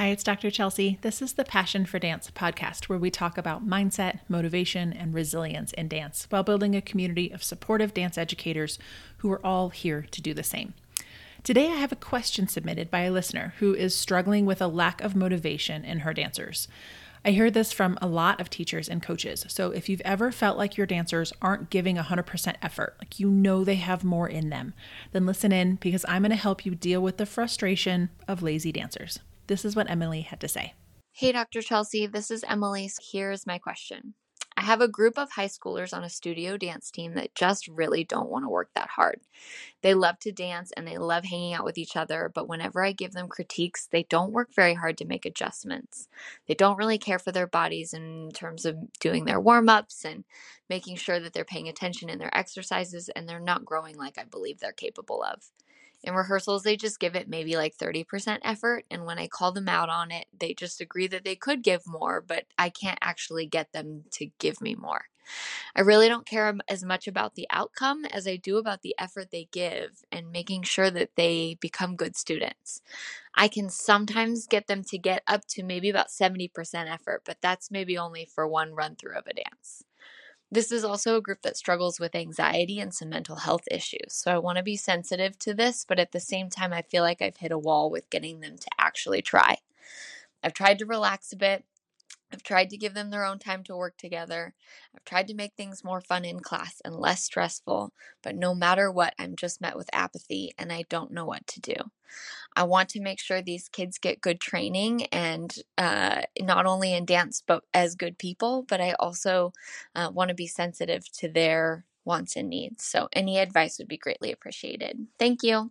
Hi, it's Dr. Chelsea. This is the Passion for Dance podcast, where we talk about mindset, motivation, and resilience in dance while building a community of supportive dance educators who are all here to do the same. Today, I have a question submitted by a listener who is struggling with a lack of motivation in her dancers. I hear this from a lot of teachers and coaches. So if you've ever felt like your dancers aren't giving 100% effort, like you know they have more in them, then listen in because I'm going to help you deal with the frustration of lazy dancers. This is what Emily had to say. Hey, Dr. Chelsea, this is Emily. Here's my question. I have a group of high schoolers on a studio dance team that just really don't want to work that hard. They love to dance and they love hanging out with each other, but whenever I give them critiques, they don't work very hard to make adjustments. They don't really care for their bodies in terms of doing their warm ups and making sure that they're paying attention in their exercises, and they're not growing like I believe they're capable of. In rehearsals, they just give it maybe like 30% effort. And when I call them out on it, they just agree that they could give more, but I can't actually get them to give me more. I really don't care as much about the outcome as I do about the effort they give and making sure that they become good students. I can sometimes get them to get up to maybe about 70% effort, but that's maybe only for one run through of a dance. This is also a group that struggles with anxiety and some mental health issues. So I want to be sensitive to this, but at the same time, I feel like I've hit a wall with getting them to actually try. I've tried to relax a bit. I've tried to give them their own time to work together. I've tried to make things more fun in class and less stressful, but no matter what, I'm just met with apathy and I don't know what to do. I want to make sure these kids get good training and uh, not only in dance, but as good people, but I also uh, want to be sensitive to their wants and needs. So, any advice would be greatly appreciated. Thank you.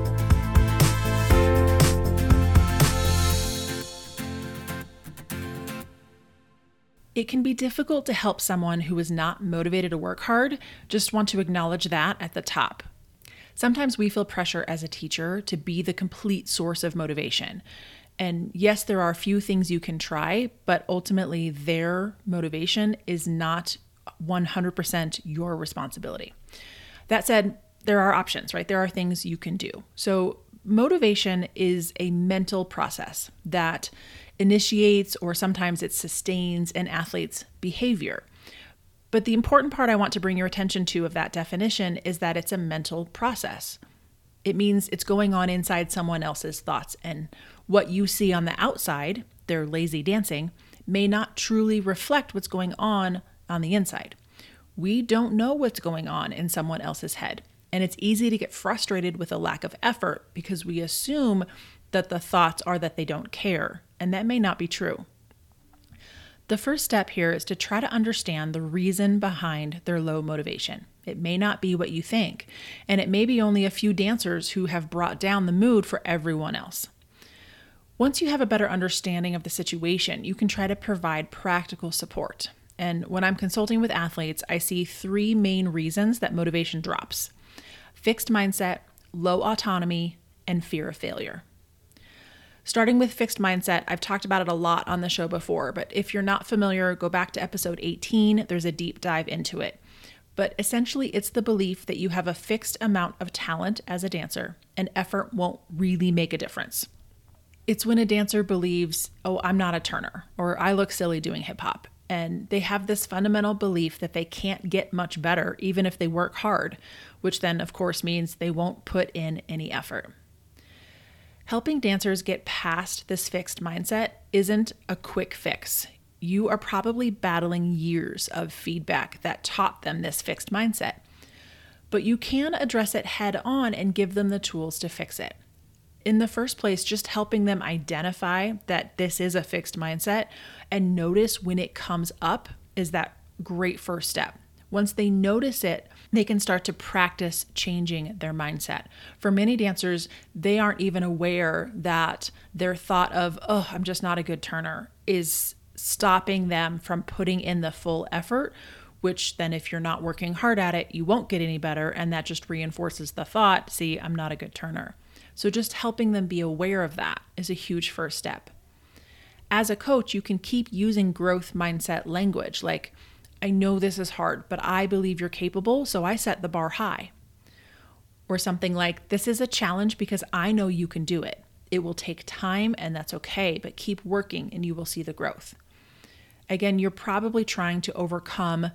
It can be difficult to help someone who is not motivated to work hard, just want to acknowledge that at the top. Sometimes we feel pressure as a teacher to be the complete source of motivation. And yes, there are a few things you can try, but ultimately their motivation is not 100% your responsibility. That said, there are options, right? There are things you can do. So, motivation is a mental process that initiates or sometimes it sustains an athlete's behavior. But the important part I want to bring your attention to of that definition is that it's a mental process. It means it's going on inside someone else's thoughts, and what you see on the outside, their lazy dancing, may not truly reflect what's going on on the inside. We don't know what's going on in someone else's head, and it's easy to get frustrated with a lack of effort because we assume that the thoughts are that they don't care, and that may not be true. The first step here is to try to understand the reason behind their low motivation. It may not be what you think, and it may be only a few dancers who have brought down the mood for everyone else. Once you have a better understanding of the situation, you can try to provide practical support. And when I'm consulting with athletes, I see three main reasons that motivation drops fixed mindset, low autonomy, and fear of failure. Starting with fixed mindset, I've talked about it a lot on the show before, but if you're not familiar, go back to episode 18. There's a deep dive into it. But essentially, it's the belief that you have a fixed amount of talent as a dancer and effort won't really make a difference. It's when a dancer believes, oh, I'm not a turner, or I look silly doing hip hop. And they have this fundamental belief that they can't get much better even if they work hard, which then, of course, means they won't put in any effort. Helping dancers get past this fixed mindset isn't a quick fix. You are probably battling years of feedback that taught them this fixed mindset. But you can address it head on and give them the tools to fix it. In the first place, just helping them identify that this is a fixed mindset and notice when it comes up is that great first step. Once they notice it, they can start to practice changing their mindset. For many dancers, they aren't even aware that their thought of, oh, I'm just not a good turner, is stopping them from putting in the full effort, which then, if you're not working hard at it, you won't get any better. And that just reinforces the thought, see, I'm not a good turner. So, just helping them be aware of that is a huge first step. As a coach, you can keep using growth mindset language like, I know this is hard, but I believe you're capable, so I set the bar high. Or something like, This is a challenge because I know you can do it. It will take time and that's okay, but keep working and you will see the growth. Again, you're probably trying to overcome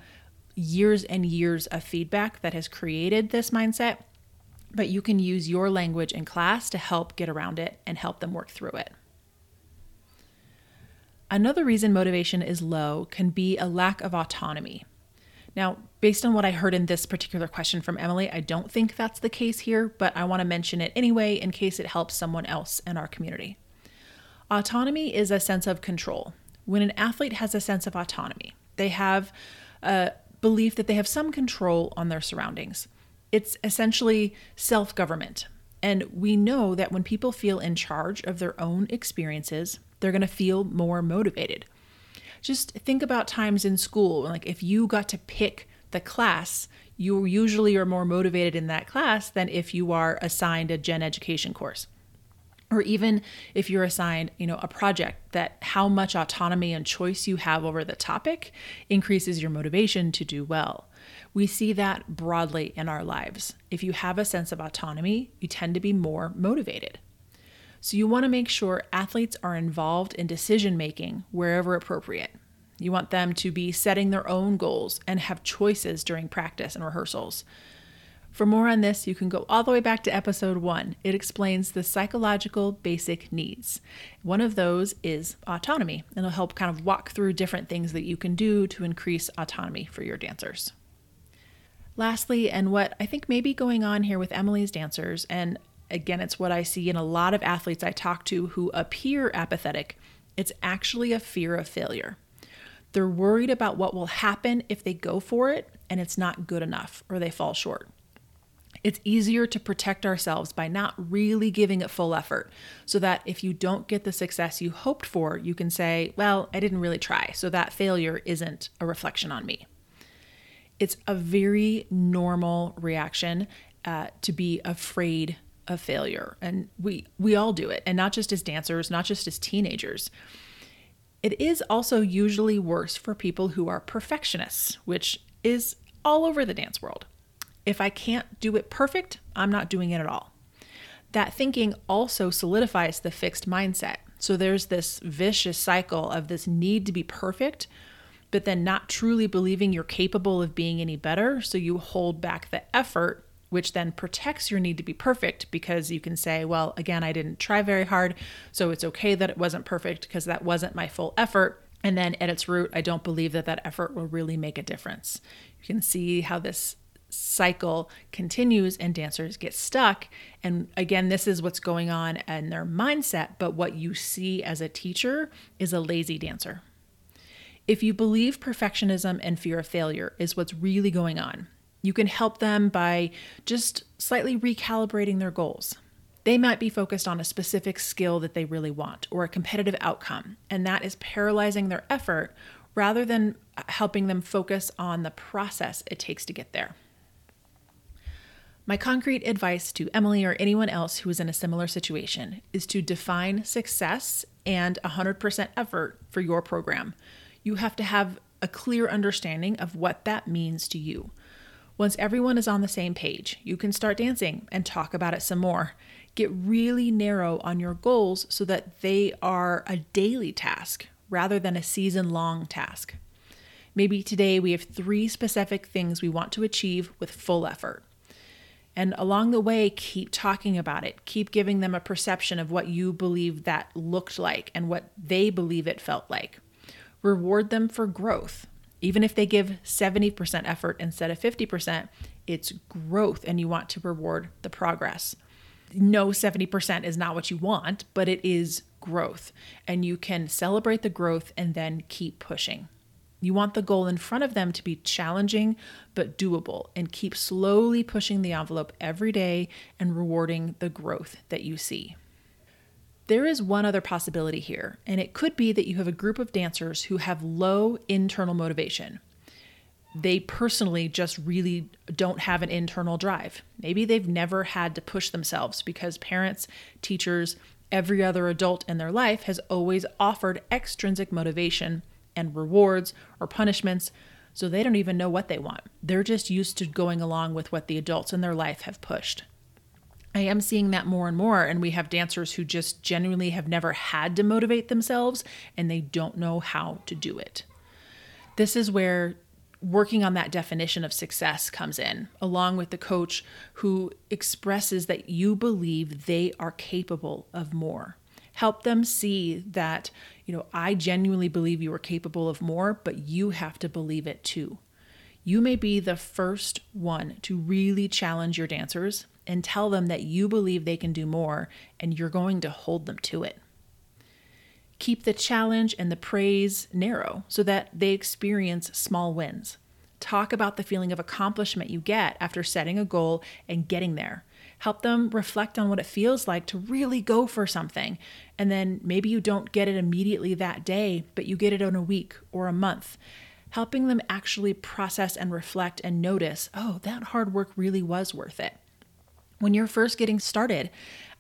years and years of feedback that has created this mindset, but you can use your language in class to help get around it and help them work through it. Another reason motivation is low can be a lack of autonomy. Now, based on what I heard in this particular question from Emily, I don't think that's the case here, but I want to mention it anyway in case it helps someone else in our community. Autonomy is a sense of control. When an athlete has a sense of autonomy, they have a belief that they have some control on their surroundings. It's essentially self government. And we know that when people feel in charge of their own experiences, they're going to feel more motivated. Just think about times in school, like if you got to pick the class, you usually are more motivated in that class than if you are assigned a gen education course. Or even if you're assigned, you know, a project that how much autonomy and choice you have over the topic increases your motivation to do well. We see that broadly in our lives. If you have a sense of autonomy, you tend to be more motivated. So you want to make sure athletes are involved in decision making wherever appropriate. You want them to be setting their own goals and have choices during practice and rehearsals. For more on this, you can go all the way back to episode one. It explains the psychological basic needs. One of those is autonomy, and it'll help kind of walk through different things that you can do to increase autonomy for your dancers. Lastly, and what I think may be going on here with Emily's dancers, and again, it's what I see in a lot of athletes I talk to who appear apathetic. It's actually a fear of failure. They're worried about what will happen if they go for it and it's not good enough or they fall short. It's easier to protect ourselves by not really giving it full effort so that if you don't get the success you hoped for, you can say, Well, I didn't really try, so that failure isn't a reflection on me. It's a very normal reaction uh, to be afraid of failure. And we we all do it and not just as dancers not just as teenagers. It is also usually worse for people who are perfectionists which is all over the dance world. If i can't do it perfect i'm not doing it at all. That thinking also solidifies the fixed mindset. So there's this vicious cycle of this need to be perfect but then not truly believing you're capable of being any better. So you hold back the effort which then protects your need to be perfect because you can say, well, again, I didn't try very hard, so it's okay that it wasn't perfect because that wasn't my full effort. And then at its root, I don't believe that that effort will really make a difference. You can see how this cycle continues and dancers get stuck. And again, this is what's going on in their mindset, but what you see as a teacher is a lazy dancer. If you believe perfectionism and fear of failure is what's really going on, you can help them by just slightly recalibrating their goals. They might be focused on a specific skill that they really want or a competitive outcome, and that is paralyzing their effort rather than uh, helping them focus on the process it takes to get there. My concrete advice to Emily or anyone else who is in a similar situation is to define success and 100% effort for your program. You have to have a clear understanding of what that means to you. Once everyone is on the same page, you can start dancing and talk about it some more. Get really narrow on your goals so that they are a daily task rather than a season long task. Maybe today we have three specific things we want to achieve with full effort. And along the way, keep talking about it. Keep giving them a perception of what you believe that looked like and what they believe it felt like. Reward them for growth. Even if they give 70% effort instead of 50%, it's growth and you want to reward the progress. No, 70% is not what you want, but it is growth. And you can celebrate the growth and then keep pushing. You want the goal in front of them to be challenging but doable and keep slowly pushing the envelope every day and rewarding the growth that you see. There is one other possibility here, and it could be that you have a group of dancers who have low internal motivation. They personally just really don't have an internal drive. Maybe they've never had to push themselves because parents, teachers, every other adult in their life has always offered extrinsic motivation and rewards or punishments, so they don't even know what they want. They're just used to going along with what the adults in their life have pushed. I am seeing that more and more, and we have dancers who just genuinely have never had to motivate themselves and they don't know how to do it. This is where working on that definition of success comes in, along with the coach who expresses that you believe they are capable of more. Help them see that, you know, I genuinely believe you are capable of more, but you have to believe it too. You may be the first one to really challenge your dancers and tell them that you believe they can do more and you're going to hold them to it. Keep the challenge and the praise narrow so that they experience small wins. Talk about the feeling of accomplishment you get after setting a goal and getting there. Help them reflect on what it feels like to really go for something. And then maybe you don't get it immediately that day, but you get it in a week or a month. Helping them actually process and reflect and notice, oh, that hard work really was worth it. When you're first getting started,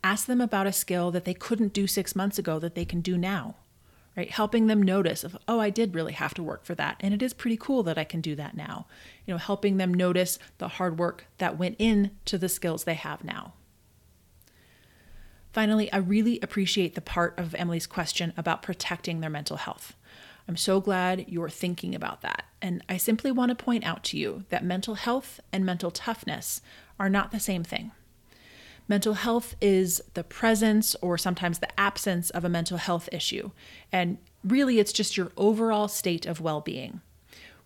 ask them about a skill that they couldn't do six months ago that they can do now, right? Helping them notice of, oh, I did really have to work for that. And it is pretty cool that I can do that now. You know, helping them notice the hard work that went into the skills they have now. Finally, I really appreciate the part of Emily's question about protecting their mental health. I'm so glad you're thinking about that. And I simply want to point out to you that mental health and mental toughness are not the same thing. Mental health is the presence or sometimes the absence of a mental health issue. And really, it's just your overall state of well being.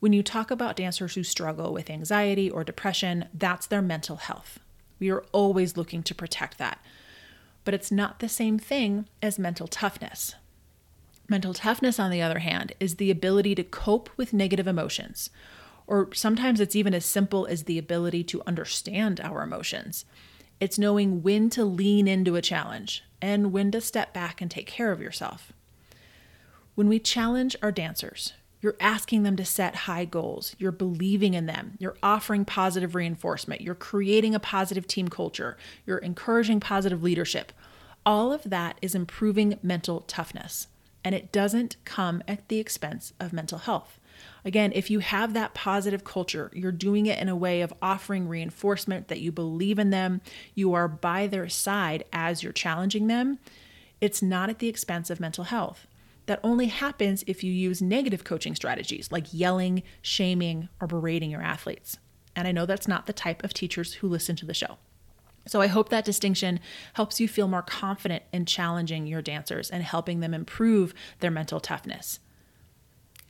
When you talk about dancers who struggle with anxiety or depression, that's their mental health. We are always looking to protect that. But it's not the same thing as mental toughness. Mental toughness, on the other hand, is the ability to cope with negative emotions. Or sometimes it's even as simple as the ability to understand our emotions. It's knowing when to lean into a challenge and when to step back and take care of yourself. When we challenge our dancers, you're asking them to set high goals. You're believing in them. You're offering positive reinforcement. You're creating a positive team culture. You're encouraging positive leadership. All of that is improving mental toughness, and it doesn't come at the expense of mental health. Again, if you have that positive culture, you're doing it in a way of offering reinforcement that you believe in them, you are by their side as you're challenging them. It's not at the expense of mental health. That only happens if you use negative coaching strategies like yelling, shaming, or berating your athletes. And I know that's not the type of teachers who listen to the show. So I hope that distinction helps you feel more confident in challenging your dancers and helping them improve their mental toughness.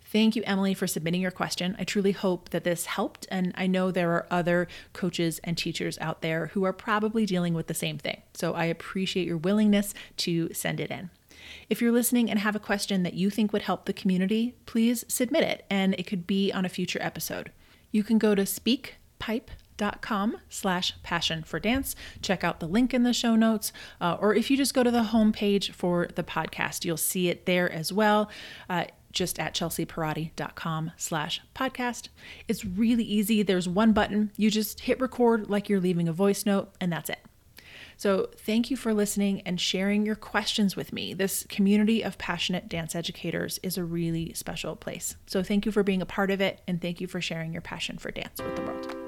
Thank you, Emily, for submitting your question. I truly hope that this helped, and I know there are other coaches and teachers out there who are probably dealing with the same thing. So I appreciate your willingness to send it in. If you're listening and have a question that you think would help the community, please submit it, and it could be on a future episode. You can go to speakpipe.com slash passion for dance check out the link in the show notes uh, or if you just go to the homepage for the podcast you'll see it there as well uh, just at chelseapierotti.com slash podcast. It's really easy. There's one button. You just hit record like you're leaving a voice note, and that's it. So, thank you for listening and sharing your questions with me. This community of passionate dance educators is a really special place. So, thank you for being a part of it, and thank you for sharing your passion for dance with the world.